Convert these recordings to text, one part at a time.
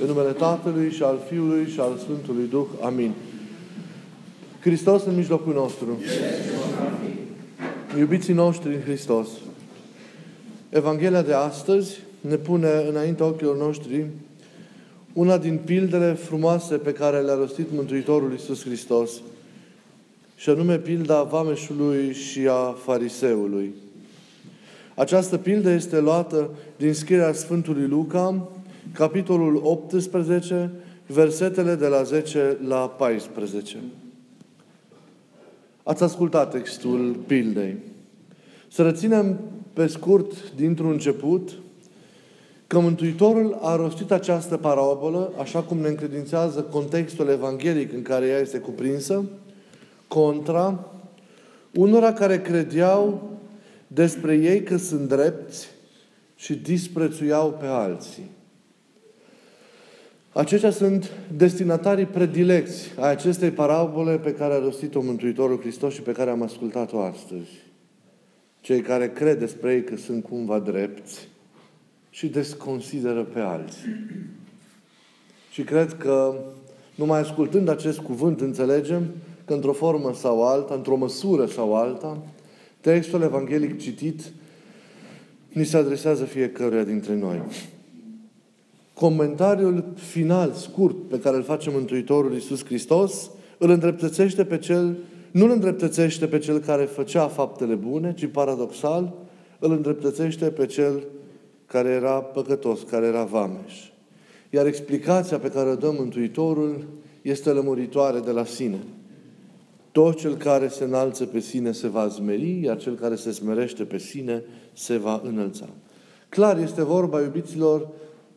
În numele Tatălui și al Fiului și al Sfântului Duh. Amin. Hristos în mijlocul nostru. Iubiții noștri în Hristos. Evanghelia de astăzi ne pune înaintea ochilor noștri una din pildele frumoase pe care le-a rostit Mântuitorul Iisus Hristos, și anume pilda vameșului și a fariseului. Această pildă este luată din scrierea Sfântului Luca, capitolul 18, versetele de la 10 la 14. Ați ascultat textul pildei. Să reținem pe scurt, dintr-un început, că Mântuitorul a rostit această parabolă, așa cum ne încredințează contextul evanghelic în care ea este cuprinsă, contra unora care credeau despre ei că sunt drepți și disprețuiau pe alții. Aceștia sunt destinatarii predilecți a acestei parabole pe care a rostit-o Mântuitorul Hristos și pe care am ascultat-o astăzi. Cei care cred despre ei că sunt cumva drepți și desconsideră pe alții. Și cred că, numai ascultând acest cuvânt, înțelegem că într-o formă sau alta, într-o măsură sau alta, textul evanghelic citit ni se adresează fiecăruia dintre noi. Comentariul final, scurt, pe care îl face Mântuitorul Iisus Hristos, îl îndreptățește pe cel, nu îl îndreptățește pe cel care făcea faptele bune, ci paradoxal, îl îndreptățește pe cel care era păcătos, care era vameș. Iar explicația pe care o dă Mântuitorul este lămuritoare de la sine. Tot cel care se înalță pe sine se va zmeri, iar cel care se smerește pe sine se va înălța. Clar este vorba, iubiților,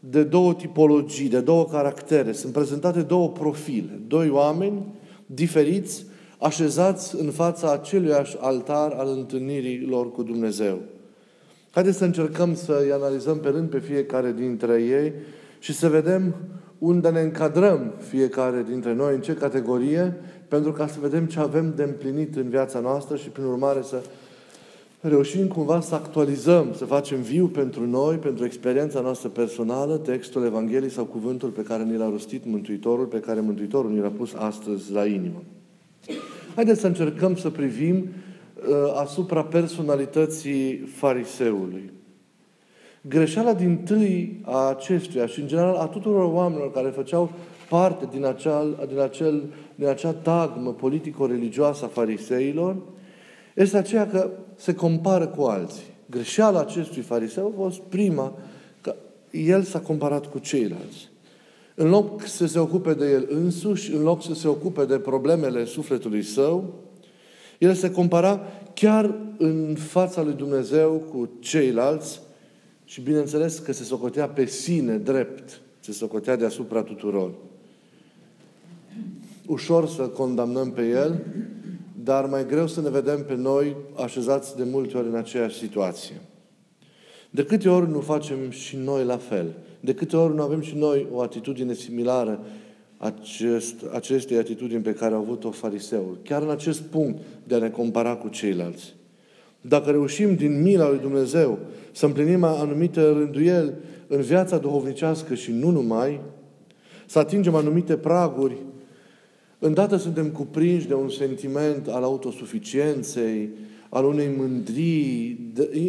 de două tipologii, de două caractere. Sunt prezentate două profile. Doi oameni diferiți, așezați în fața aceluiași altar al întâlnirii lor cu Dumnezeu. Haideți să încercăm să-i analizăm pe rând pe fiecare dintre ei și să vedem unde ne încadrăm fiecare dintre noi, în ce categorie, pentru ca să vedem ce avem de împlinit în viața noastră și, prin urmare, să reușim cumva să actualizăm, să facem viu pentru noi, pentru experiența noastră personală, textul Evangheliei sau cuvântul pe care ni l-a rostit Mântuitorul, pe care Mântuitorul ni l-a pus astăzi la inimă. Haideți să încercăm să privim uh, asupra personalității fariseului. Greșeala din tâi a acestuia și, în general, a tuturor oamenilor care făceau parte din, acel, din, acel, din acea tagmă politico-religioasă a fariseilor, este aceea că se compară cu alții. Greșeala acestui fariseu a fost prima, că el s-a comparat cu ceilalți. În loc să se ocupe de el însuși, în loc să se ocupe de problemele sufletului său, el se compara chiar în fața lui Dumnezeu cu ceilalți și bineînțeles că se socotea pe sine drept, se socotea deasupra tuturor. Ușor să condamnăm pe el, dar mai greu să ne vedem pe noi așezați de multe ori în aceeași situație. De câte ori nu facem și noi la fel? De câte ori nu avem și noi o atitudine similară acest, acestei atitudini pe care a avut-o fariseul? Chiar în acest punct de a ne compara cu ceilalți. Dacă reușim din mila lui Dumnezeu să împlinim anumite rânduieli în viața duhovnicească și nu numai, să atingem anumite praguri Îndată suntem cuprinși de un sentiment al autosuficienței, al unei mândrii,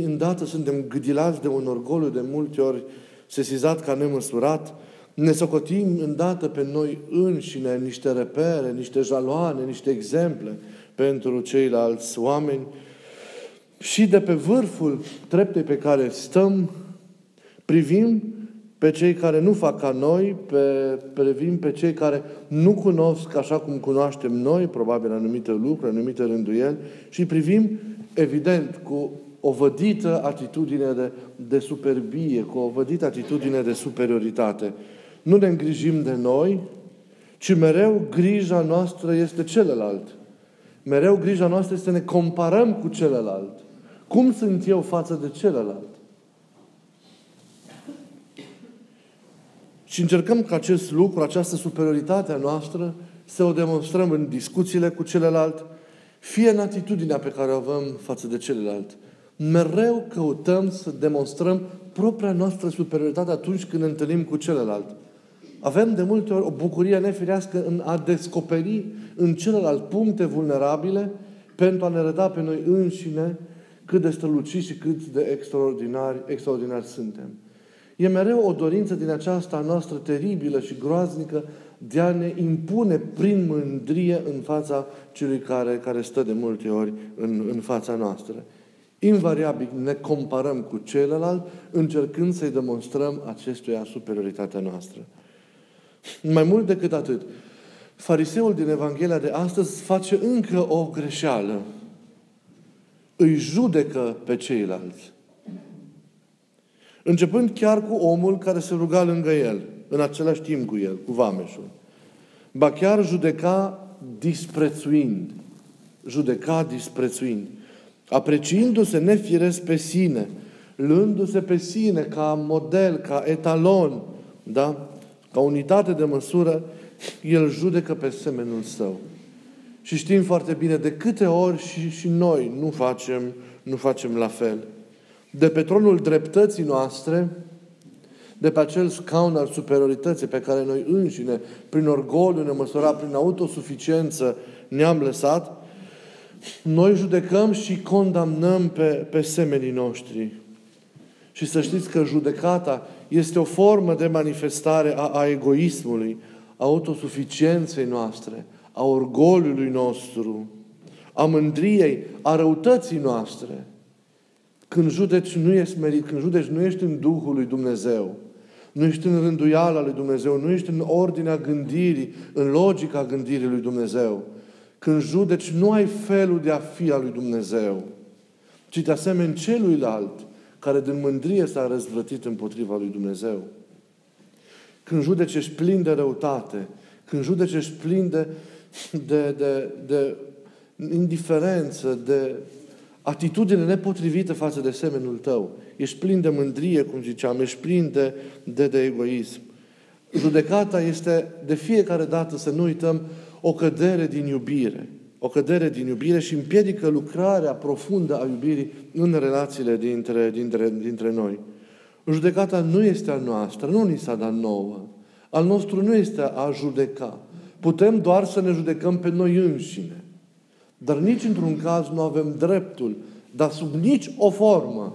îndată suntem gâdilați de un orgoliu de multe ori sesizat ca nemăsurat, ne socotim îndată pe noi înșine niște repere, niște jaloane, niște exemple pentru ceilalți oameni. Și de pe vârful treptei pe care stăm, privim pe cei care nu fac ca noi, pe, privim pe cei care nu cunosc așa cum cunoaștem noi, probabil anumite lucruri, anumite rânduieli, și privim, evident, cu o vădită atitudine de, de superbie, cu o vădită atitudine de superioritate. Nu ne îngrijim de noi, ci mereu grija noastră este celălalt. Mereu grija noastră este să ne comparăm cu celălalt. Cum sunt eu față de celălalt? Și încercăm ca acest lucru, această superioritate a noastră, să o demonstrăm în discuțiile cu celălalt, fie în atitudinea pe care o avem față de celălalt. Mereu căutăm să demonstrăm propria noastră superioritate atunci când ne întâlnim cu celălalt. Avem de multe ori o bucurie nefirească în a descoperi în celălalt puncte vulnerabile pentru a ne răda pe noi înșine cât de străluciți și cât de extraordinari, extraordinari suntem. E mereu o dorință din aceasta noastră teribilă și groaznică de a ne impune prin mândrie în fața celui care, care stă de multe ori în, în fața noastră. Invariabil ne comparăm cu celălalt, încercând să-i demonstrăm acestuia superioritatea noastră. Mai mult decât atât, fariseul din Evanghelia de astăzi face încă o greșeală. Îi judecă pe ceilalți. Începând chiar cu omul care se ruga lângă el, în același timp cu el, cu vameșul. Ba chiar judeca disprețuind. Judeca disprețuind. Apreciindu-se nefiresc pe sine, luându-se pe sine ca model, ca etalon, da? ca unitate de măsură, el judecă pe semenul său. Și știm foarte bine de câte ori și, și noi nu facem, nu facem la fel. De pe tronul dreptății noastre, de pe acel scaun al superiorității pe care noi înșine, prin orgoliu nemăsurat, prin autosuficiență, ne-am lăsat, noi judecăm și condamnăm pe, pe semenii noștri. Și să știți că judecata este o formă de manifestare a, a egoismului, a autosuficienței noastre, a orgoliului nostru, a mândriei, a răutății noastre. Când judeci nu ești merit, când judeci nu ești în Duhul lui Dumnezeu, nu ești în rânduiala lui Dumnezeu, nu ești în ordinea gândirii, în logica gândirii lui Dumnezeu. Când judeci, nu ai felul de a fi al lui Dumnezeu, ci de asemenea celuilalt care din mândrie s-a răzvrătit împotriva lui Dumnezeu. Când judeci, ești plin de răutate. Când judeci, ești plin de, de, de, de indiferență, de atitudine nepotrivită față de semenul tău. Ești plin de mândrie, cum ziceam, ești plin de, de, de egoism. Judecata este de fiecare dată, să nu uităm, o cădere din iubire. O cădere din iubire și împiedică lucrarea profundă a iubirii în relațiile dintre, dintre, dintre noi. Judecata nu este a noastră, nu ni s-a dat nouă. Al nostru nu este a judeca. Putem doar să ne judecăm pe noi înșine. Dar nici într-un caz nu avem dreptul, dar sub nici o formă,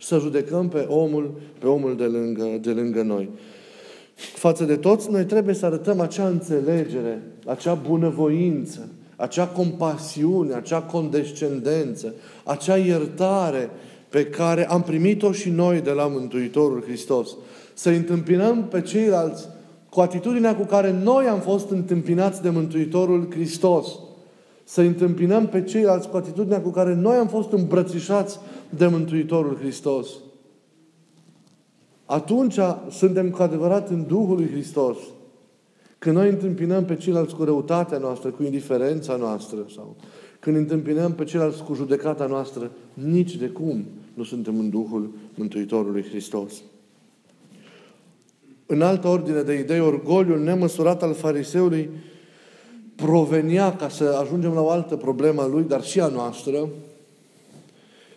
să judecăm pe omul, pe omul de, lângă, de lângă noi. Față de toți, noi trebuie să arătăm acea înțelegere, acea bunăvoință, acea compasiune, acea condescendență, acea iertare pe care am primit-o și noi de la Mântuitorul Hristos. Să întâmpinăm pe ceilalți cu atitudinea cu care noi am fost întâmpinați de Mântuitorul Hristos. Să întâmpinăm pe ceilalți cu atitudinea cu care noi am fost îmbrățișați de Mântuitorul Hristos. Atunci suntem cu adevărat în Duhul lui Hristos. Când noi întâmpinăm pe ceilalți cu răutatea noastră, cu indiferența noastră, sau când întâmpinăm pe ceilalți cu judecata noastră, nici de cum nu suntem în Duhul Mântuitorului Hristos. În altă ordine de idei, orgoliul nemăsurat al fariseului provenia, ca să ajungem la o altă problemă a lui, dar și a noastră,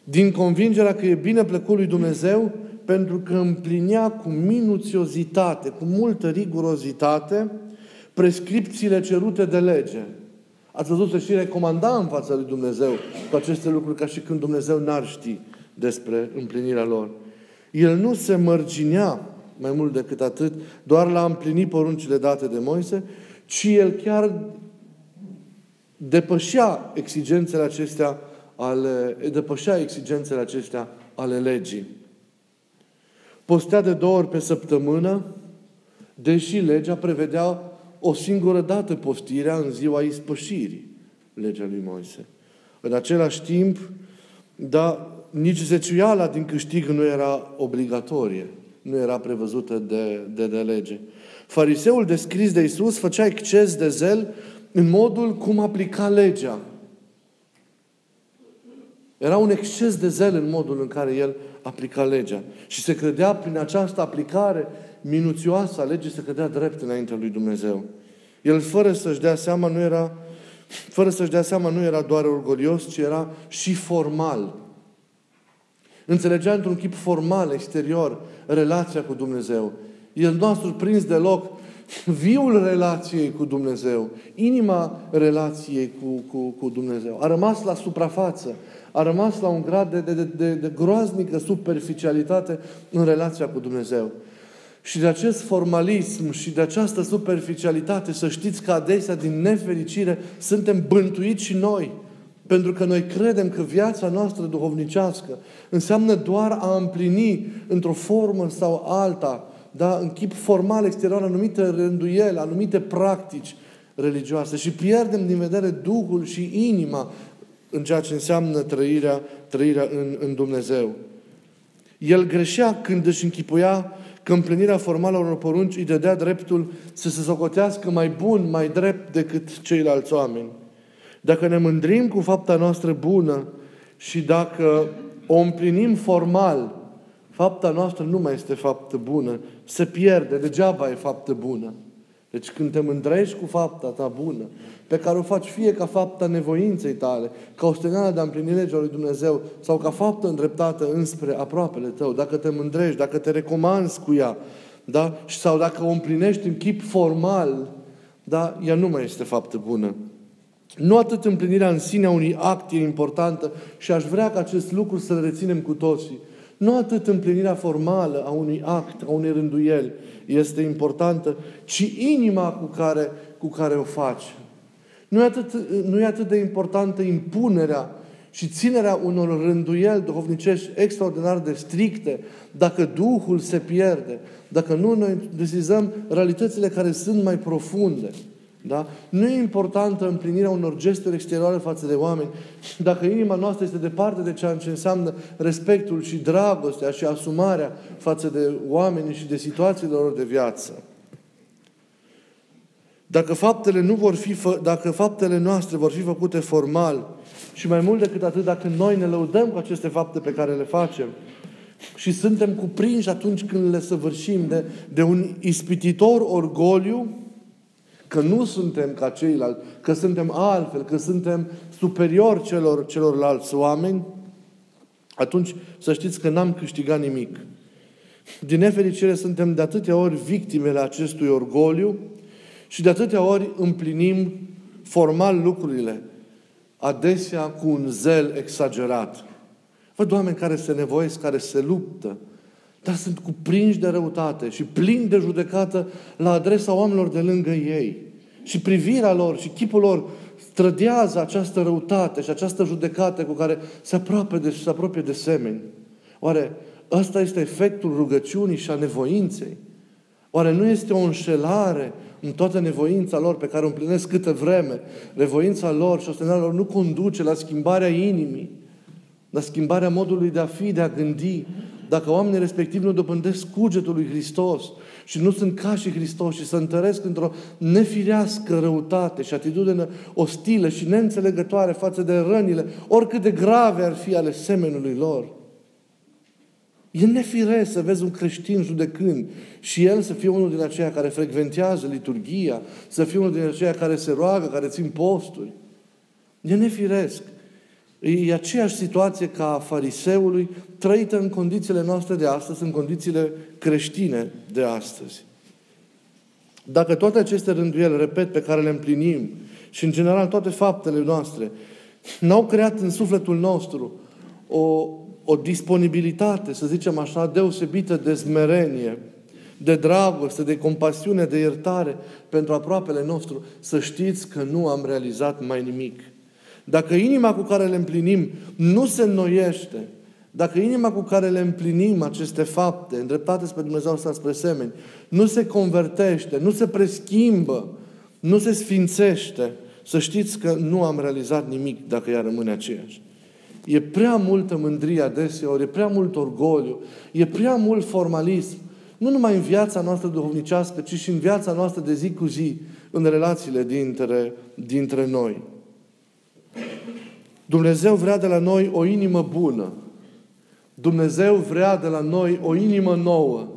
din convingerea că e bine plăcut lui Dumnezeu pentru că împlinea cu minuțiozitate, cu multă rigurozitate, prescripțiile cerute de lege. Ați văzut să și recomanda în fața lui Dumnezeu cu aceste lucruri ca și când Dumnezeu n-ar ști despre împlinirea lor. El nu se mărginea mai mult decât atât, doar la a împlini poruncile date de Moise, ci el chiar depășea exigențele acestea ale, depășea exigențele acestea ale legii. Postea de două ori pe săptămână, deși legea prevedea o singură dată postirea în ziua ispășirii, legea lui Moise. În același timp, da, nici zeciuiala din câștig nu era obligatorie, nu era prevăzută de, de, de lege. Fariseul descris de Isus făcea exces de zel în modul cum aplica legea. Era un exces de zel în modul în care el aplica legea. Și se credea prin această aplicare minuțioasă a legii, se credea drept înaintea lui Dumnezeu. El, fără să-și dea seama, nu era, fără să-și dea seama, nu era doar orgolios, ci era și formal. Înțelegea într-un chip formal, exterior, relația cu Dumnezeu. El nu a surprins deloc viul relației cu Dumnezeu, inima relației cu, cu, cu Dumnezeu. A rămas la suprafață, a rămas la un grad de, de, de, de groaznică superficialitate în relația cu Dumnezeu. Și de acest formalism și de această superficialitate, să știți că adesea, din nefericire, suntem bântuiți și noi. Pentru că noi credem că viața noastră duhovnicească înseamnă doar a împlini într-o formă sau alta, da, în chip formal exterior, anumite rânduieli, anumite practici religioase și pierdem din vedere Duhul și inima în ceea ce înseamnă trăirea, trăirea în, în Dumnezeu. El greșea când își închipuia că împlinirea formală a unor porunci îi dădea dreptul să se socotească mai bun, mai drept decât ceilalți oameni. Dacă ne mândrim cu fapta noastră bună și dacă o împlinim formal, fapta noastră nu mai este faptă bună, se pierde, degeaba e faptă bună. Deci când te mândrești cu fapta ta bună, pe care o faci fie ca fapta nevoinței tale, ca o stenală de a împlini legea lui Dumnezeu, sau ca faptă îndreptată înspre aproapele tău, dacă te mândrești, dacă te recomanzi cu ea, da? sau dacă o împlinești în chip formal, da? ea nu mai este faptă bună. Nu atât împlinirea în sine a unui act e importantă și aș vrea ca acest lucru să-l reținem cu toții. Nu atât împlinirea formală a unui act, a unei rânduieli este importantă, ci inima cu care, cu care o faci. Nu e, atât, nu e atât de importantă impunerea și ținerea unor rânduieli duhovnicești extraordinar de stricte, dacă Duhul se pierde, dacă nu noi desizăm realitățile care sunt mai profunde. Da? Nu e importantă împlinirea unor gesturi exterioare față de oameni dacă inima noastră este departe de ceea ce înseamnă respectul și dragostea și asumarea față de oameni și de situațiile lor de viață. Dacă faptele, nu vor fi fă, dacă faptele noastre vor fi făcute formal și mai mult decât atât, dacă noi ne lăudăm cu aceste fapte pe care le facem și suntem cuprinși atunci când le săvârșim de, de un ispititor orgoliu, că nu suntem ca ceilalți, că suntem altfel, că suntem superiori celor, celorlalți oameni, atunci să știți că n-am câștigat nimic. Din nefericire suntem de atâtea ori victimele acestui orgoliu și de atâtea ori împlinim formal lucrurile, adesea cu un zel exagerat. Văd oameni care se nevoiesc, care se luptă, dar sunt cuprinși de răutate și plini de judecată la adresa oamenilor de lângă ei. Și privirea lor și chipul lor strădează această răutate și această judecată cu care se apropie de, se apropie de semeni. Oare ăsta este efectul rugăciunii și a nevoinței? Oare nu este o înșelare în toată nevoința lor pe care o împlinesc câtă vreme? Nevoința lor și ostenarea lor nu conduce la schimbarea inimii, la schimbarea modului de a fi, de a gândi, dacă oamenii respectivi nu dobândesc cugetul lui Hristos și nu sunt ca și Hristos și se întăresc într-o nefirească răutate și atitudine ostilă și neînțelegătoare față de rănile, oricât de grave ar fi ale semenului lor. E nefiresc să vezi un creștin judecând și el să fie unul din aceia care frecventează liturgia, să fie unul din aceia care se roagă, care țin posturi. E nefiresc. E aceeași situație ca a fariseului, trăită în condițiile noastre de astăzi, în condițiile creștine de astăzi. Dacă toate aceste rânduieli, repet, pe care le împlinim și, în general, toate faptele noastre, n-au creat în sufletul nostru o, o disponibilitate, să zicem așa, deosebită de smerenie, de dragoste, de compasiune, de iertare pentru aproapele nostru, să știți că nu am realizat mai nimic. Dacă inima cu care le împlinim nu se înnoiește, dacă inima cu care le împlinim aceste fapte, îndreptate spre Dumnezeu sau spre semeni, nu se convertește, nu se preschimbă, nu se sfințește, să știți că nu am realizat nimic dacă ea rămâne aceeași. E prea multă mândrie adeseori, e prea mult orgoliu, e prea mult formalism, nu numai în viața noastră duhovnicească, ci și în viața noastră de zi cu zi, în relațiile dintre, dintre noi. Dumnezeu vrea de la noi o inimă bună. Dumnezeu vrea de la noi o inimă nouă.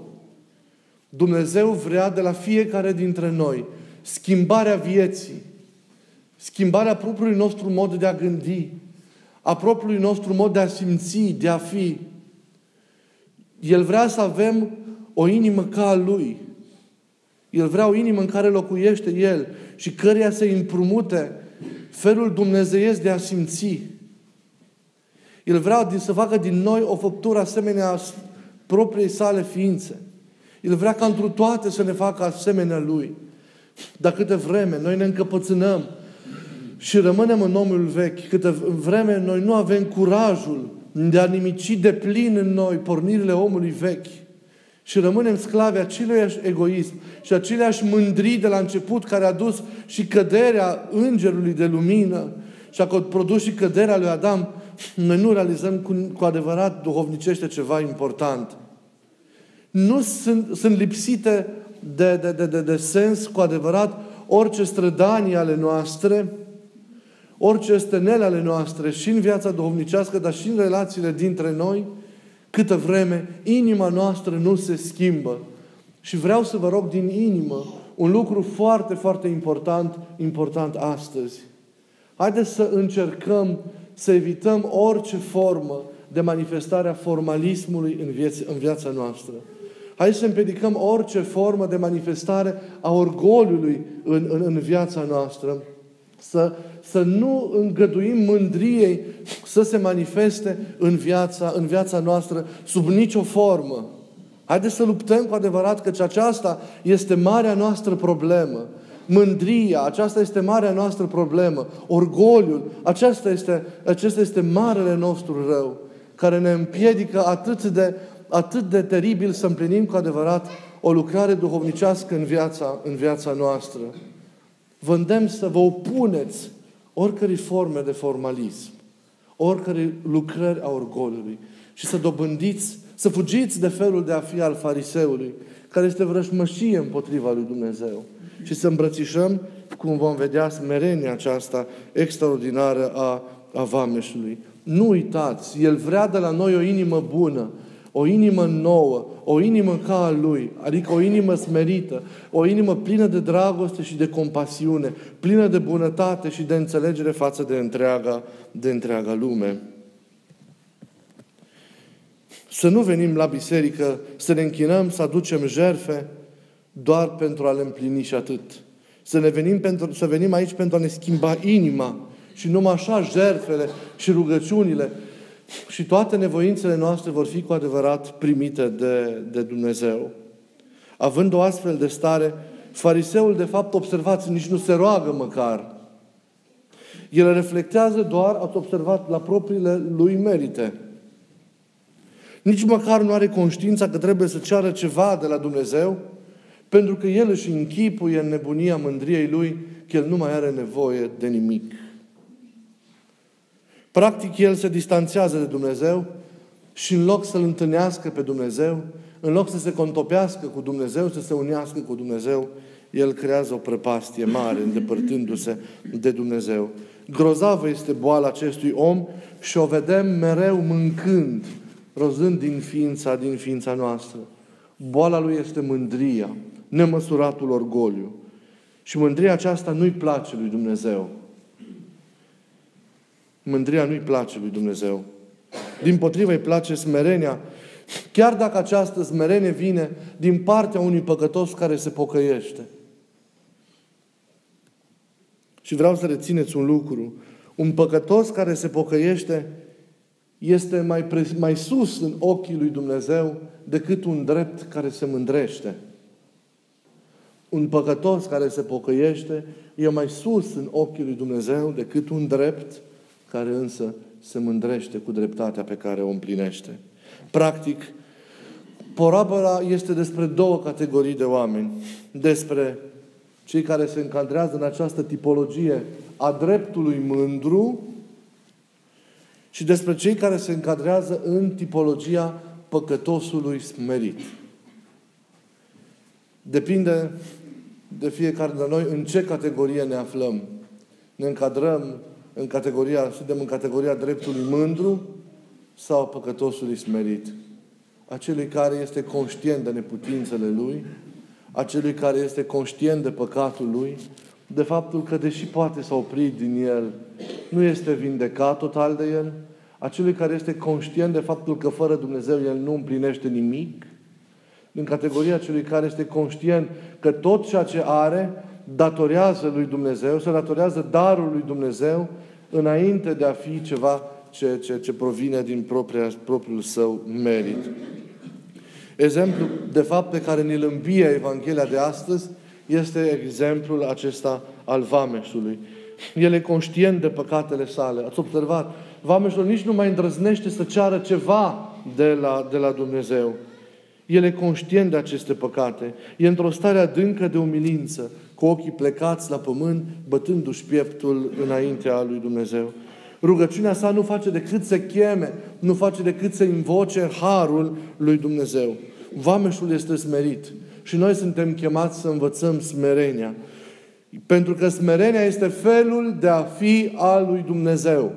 Dumnezeu vrea de la fiecare dintre noi schimbarea vieții, schimbarea propriului nostru mod de a gândi, a propriului nostru mod de a simți, de a fi. El vrea să avem o inimă ca a Lui. El vrea o inimă în care locuiește El și căreia să împrumute felul dumnezeiesc de a simți. El vrea să facă din noi o făptură asemenea propriei sale ființe. El vrea ca întru toate să ne facă asemenea Lui. Dar câte vreme noi ne încăpățânăm și rămânem în omul vechi, câte vreme noi nu avem curajul de a nimici de plin în noi pornirile omului vechi și rămânem sclavi aceluiași egoism și aceleași mândrii de la început care a dus și căderea îngerului de lumină. Și a produs și căderea lui Adam, noi nu realizăm cu, cu adevărat duhovnicește ceva important. Nu sunt, sunt lipsite de, de, de, de, de sens cu adevărat orice strădanii ale noastre, orice stănele ale noastre și în viața duhovnicească, dar și în relațiile dintre noi, câtă vreme inima noastră nu se schimbă. Și vreau să vă rog din inimă un lucru foarte, foarte important, important astăzi. Haideți să încercăm să evităm orice formă de manifestare a formalismului în, vieț- în viața noastră. Hai să împiedicăm orice formă de manifestare a orgoliului în, în, în viața noastră. Să, să nu îngăduim mândriei să se manifeste în viața, în viața noastră sub nicio formă. Haideți să luptăm cu adevărat că aceasta este marea noastră problemă. Mândria, aceasta este marea noastră problemă. Orgoliul, aceasta este, acesta este marele nostru rău, care ne împiedică atât de, atât de teribil să împlinim cu adevărat o lucrare duhovnicească în viața, în viața noastră. Vă îndemn să vă opuneți oricărei forme de formalism, oricărei lucrări a orgoliului și să dobândiți, să fugiți de felul de a fi al fariseului, care este vrășmășie împotriva lui Dumnezeu și să îmbrățișăm, cum vom vedea, smerenia aceasta extraordinară a, a vameșului. Nu uitați, El vrea de la noi o inimă bună, o inimă nouă, o inimă ca a Lui, adică o inimă smerită, o inimă plină de dragoste și de compasiune, plină de bunătate și de înțelegere față de întreaga, de întreaga lume. Să nu venim la biserică, să ne închinăm, să aducem jerfe doar pentru a le împlini și atât. Să, ne venim pentru, să venim aici pentru a ne schimba inima și numai așa jertfele și rugăciunile și toate nevoințele noastre vor fi cu adevărat primite de, de Dumnezeu. Având o astfel de stare, fariseul, de fapt, observați, nici nu se roagă măcar. El reflectează doar, ați observat, la propriile lui merite. Nici măcar nu are conștiința că trebuie să ceară ceva de la Dumnezeu, pentru că el își închipuie în nebunia mândriei lui că el nu mai are nevoie de nimic. Practic, el se distanțează de Dumnezeu și în loc să-L întâlnească pe Dumnezeu, în loc să se contopească cu Dumnezeu, să se unească cu Dumnezeu, el creează o prăpastie mare, îndepărtându-se de Dumnezeu. Grozavă este boala acestui om și o vedem mereu mâncând, rozând din ființa, din ființa noastră. Boala lui este mândria, nemăsuratul orgoliu. Și mândria aceasta nu-i place lui Dumnezeu. Mândria nu-i place lui Dumnezeu. Din potrivă îi place smerenia, chiar dacă această smerenie vine din partea unui păcătos care se pocăiește. Și vreau să rețineți un lucru. Un păcătos care se pocăiește este mai, pre, mai sus în ochii lui Dumnezeu decât un drept care se mândrește. Un păcătos care se pocăiește e mai sus în ochii lui Dumnezeu decât un drept care însă se mândrește cu dreptatea pe care o împlinește. Practic, parabola este despre două categorii de oameni. Despre cei care se încadrează în această tipologie a dreptului mândru și despre cei care se încadrează în tipologia păcătosului smerit. Depinde de fiecare de noi în ce categorie ne aflăm. Ne încadrăm în categoria, suntem în categoria dreptului mândru sau păcătosului smerit. Acelui care este conștient de neputințele lui, acelui care este conștient de păcatul lui, de faptul că, deși poate să opri din el, nu este vindecat total de el, acelui care este conștient de faptul că fără Dumnezeu el nu împlinește nimic, în categoria celui care este conștient că tot ceea ce are datorează lui Dumnezeu, se datorează darul lui Dumnezeu înainte de a fi ceva ce, ce, ce provine din propria, propriul său merit. Exemplu, de fapt, pe care ne-l îmbie Evanghelia de astăzi este exemplul acesta al vameșului. El e conștient de păcatele sale. Ați observat? Vameșul nici nu mai îndrăznește să ceară ceva de la, de la Dumnezeu. El e conștient de aceste păcate. E într-o stare adâncă de umilință, cu ochii plecați la pământ, bătându-și pieptul înaintea lui Dumnezeu. Rugăciunea sa nu face decât să cheme, nu face decât să invoce harul lui Dumnezeu. Vameșul este smerit. Și noi suntem chemați să învățăm smerenia. Pentru că smerenia este felul de a fi al lui Dumnezeu.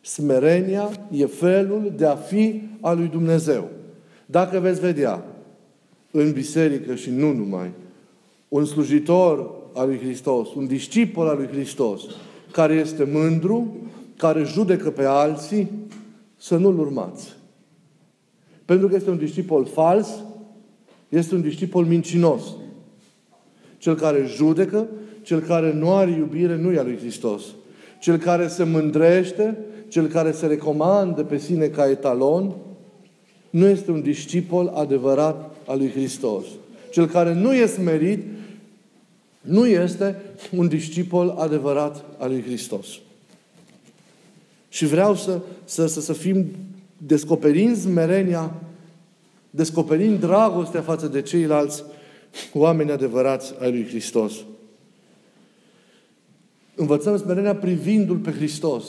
Smerenia e felul de a fi al lui Dumnezeu. Dacă veți vedea în biserică și nu numai, un slujitor al lui Hristos, un discipol al lui Hristos, care este mândru, care judecă pe alții, să nu-l urmați. Pentru că este un discipol fals, este un discipol mincinos. Cel care judecă, cel care nu are iubire, nu e al lui Hristos. Cel care se mândrește, cel care se recomandă pe sine ca etalon, nu este un discipol adevărat al lui Hristos. Cel care nu este smerit, nu este un discipol adevărat al lui Hristos. Și vreau să, să, să, să fim descoperind smerenia, descoperind dragostea față de ceilalți oameni adevărați ai lui Hristos. Învățăm smerenia privindu-L pe Hristos,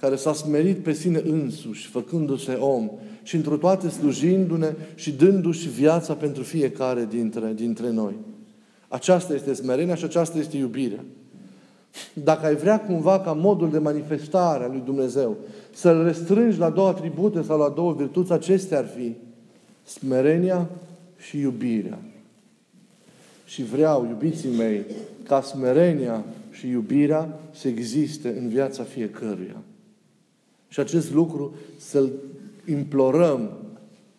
care s-a smerit pe sine însuși, făcându-se om și într toate slujindu-ne și dându-și viața pentru fiecare dintre, dintre noi. Aceasta este smerenia și aceasta este iubirea. Dacă ai vrea cumva ca modul de manifestare a lui Dumnezeu să-L restrângi la două atribute sau la două virtuți, acestea ar fi smerenia și iubirea. Și vreau, iubiții mei, ca smerenia și iubirea să existe în viața fiecăruia. Și acest lucru să-l implorăm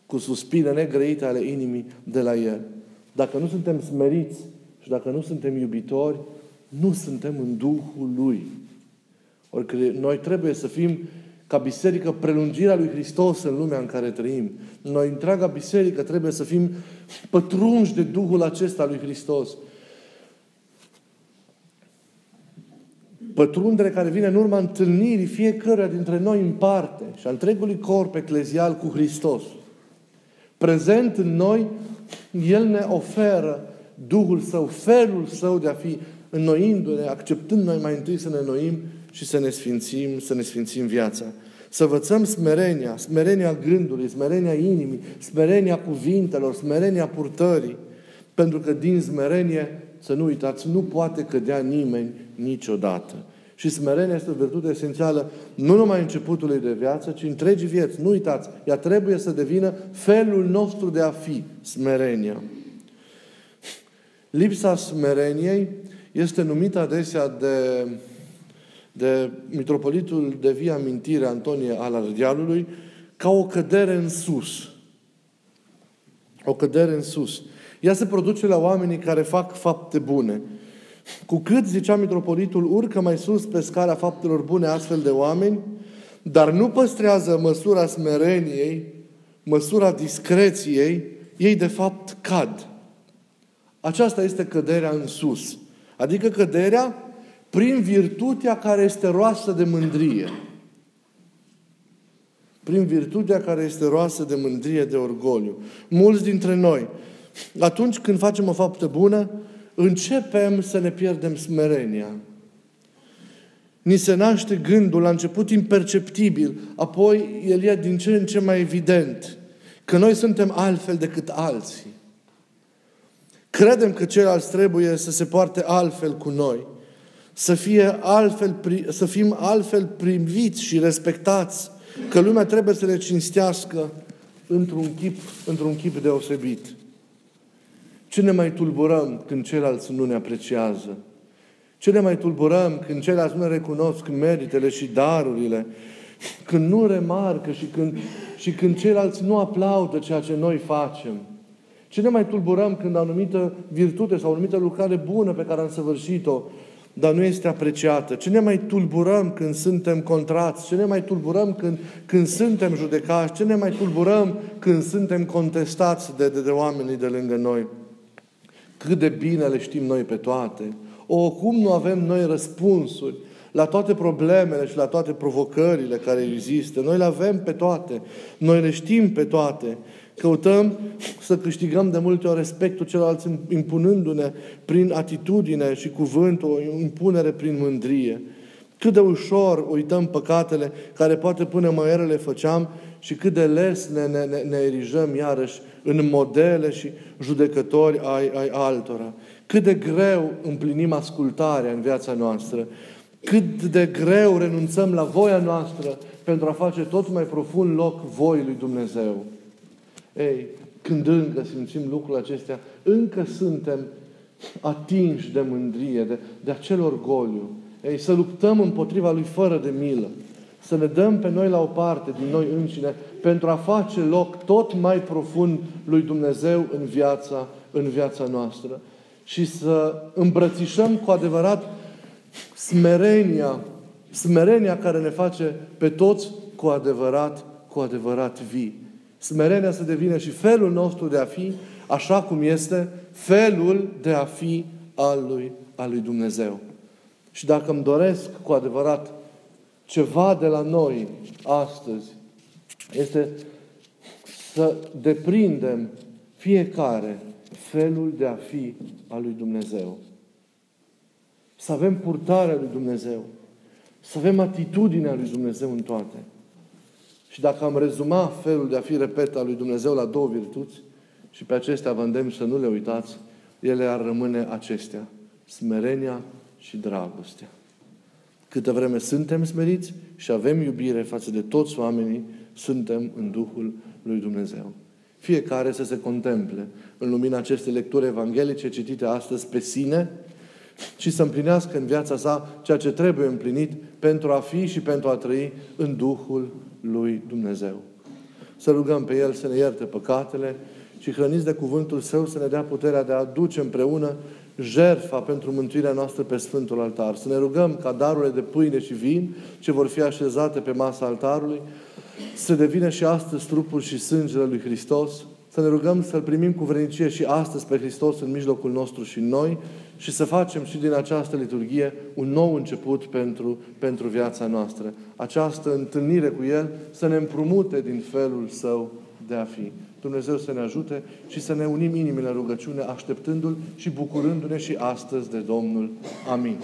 cu suspine negrăite ale inimii de la El. Dacă nu suntem smeriți și dacă nu suntem iubitori, nu suntem în Duhul Lui. Ori noi trebuie să fim ca biserică prelungirea lui Hristos în lumea în care trăim. Noi, întreaga biserică, trebuie să fim pătrunși de Duhul acesta lui Hristos. Pătrundere care vine în urma întâlnirii fiecăruia dintre noi în parte și a întregului corp eclezial cu Hristos. Prezent în noi, El ne oferă Duhul Său, felul Său de a fi înnoindu-ne, acceptând noi mai întâi să ne înnoim și să ne sfințim, să ne sfințim viața. Să învățăm smerenia, smerenia gândului, smerenia inimii, smerenia cuvintelor, smerenia purtării. Pentru că din smerenie, să nu uitați, nu poate cădea nimeni niciodată. Și smerenia este o virtute esențială nu numai începutului de viață, ci întregii vieți. Nu uitați, ea trebuie să devină felul nostru de a fi, smerenia. Lipsa smereniei este numită adesea de, de mitropolitul de via mintire Antonie al Ardealului ca o cădere în sus. O cădere în sus. Ea se produce la oamenii care fac fapte bune. Cu cât, zicea mitropolitul, urcă mai sus pe scara faptelor bune astfel de oameni, dar nu păstrează măsura smereniei, măsura discreției, ei de fapt cad. Aceasta este căderea în sus. Adică căderea prin virtutea care este roasă de mândrie. Prin virtutea care este roasă de mândrie, de orgoliu. Mulți dintre noi, atunci când facem o faptă bună, începem să ne pierdem smerenia. Ni se naște gândul, la început imperceptibil, apoi el e din ce în ce mai evident, că noi suntem altfel decât alții. Credem că ceilalți trebuie să se poarte altfel cu noi, să, fie altfel, să fim altfel priviți și respectați, că lumea trebuie să ne cinstească într-un chip, într-un chip deosebit. Ce ne mai tulburăm când ceilalți nu ne apreciază? Ce ne mai tulburăm când ceilalți nu ne recunosc meritele și darurile? când nu remarcă și când, și când ceilalți nu aplaudă ceea ce noi facem. Ce ne mai tulburăm când o anumită virtute sau o anumită lucrare bună pe care am săvârșit-o, dar nu este apreciată? Ce ne mai tulburăm când suntem contrați? Ce ne mai tulburăm când, când suntem judecați? Ce ne mai tulburăm când suntem contestați de, de, de oamenii de lângă noi? Cât de bine le știm noi pe toate. O, cum nu avem noi răspunsuri la toate problemele și la toate provocările care există. Noi le avem pe toate. Noi le știm pe toate. Căutăm să câștigăm de multe ori respectul celorlalți impunându-ne prin atitudine și cuvânt, o impunere prin mândrie. Cât de ușor uităm păcatele care poate până mai le făceam și cât de les ne, ne, ne, ne erijăm iarăși în modele și judecători ai, ai altora. Cât de greu împlinim ascultarea în viața noastră. Cât de greu renunțăm la voia noastră pentru a face tot mai profund loc voii lui Dumnezeu. Ei, când încă simțim lucrurile acestea, încă suntem atinși de mândrie, de, de acel orgoliu. Ei, să luptăm împotriva lui fără de milă. Să ne dăm pe noi la o parte din noi înșine pentru a face loc tot mai profund lui Dumnezeu în viața, în viața noastră. Și să îmbrățișăm cu adevărat smerenia, smerenia care ne face pe toți cu adevărat, cu adevărat vii. Smerenia să devină și felul nostru de a fi, așa cum este felul de a fi al lui, al lui Dumnezeu. Și dacă îmi doresc cu adevărat ceva de la noi astăzi, este să deprindem fiecare felul de a fi al lui Dumnezeu. Să avem purtarea lui Dumnezeu. Să avem atitudinea lui Dumnezeu în toate. Și dacă am rezuma felul de a fi, repet, al lui Dumnezeu la două virtuți, și pe acestea vă îndemn să nu le uitați, ele ar rămâne acestea. Smerenia și dragostea. Câtă vreme suntem smeriți și avem iubire față de toți oamenii, suntem în Duhul lui Dumnezeu. Fiecare să se contemple în lumina acestei lecturi evanghelice citite astăzi pe sine și să împlinească în viața sa ceea ce trebuie împlinit pentru a fi și pentru a trăi în Duhul lui Dumnezeu. Să rugăm pe El să ne ierte păcatele și hrăniți de cuvântul Său să ne dea puterea de a aduce împreună jertfa pentru mântuirea noastră pe Sfântul Altar. Să ne rugăm ca darurile de pâine și vin ce vor fi așezate pe masa altarului să devină și astăzi trupul și sângele lui Hristos, să ne rugăm să-L primim cu vrenicie și astăzi pe Hristos în mijlocul nostru și noi și să facem și din această liturghie un nou început pentru, pentru viața noastră. Această întâlnire cu El să ne împrumute din felul Său de a fi. Dumnezeu să ne ajute și să ne unim inimile în rugăciune, așteptându-L și bucurându-ne și astăzi de Domnul. Amin.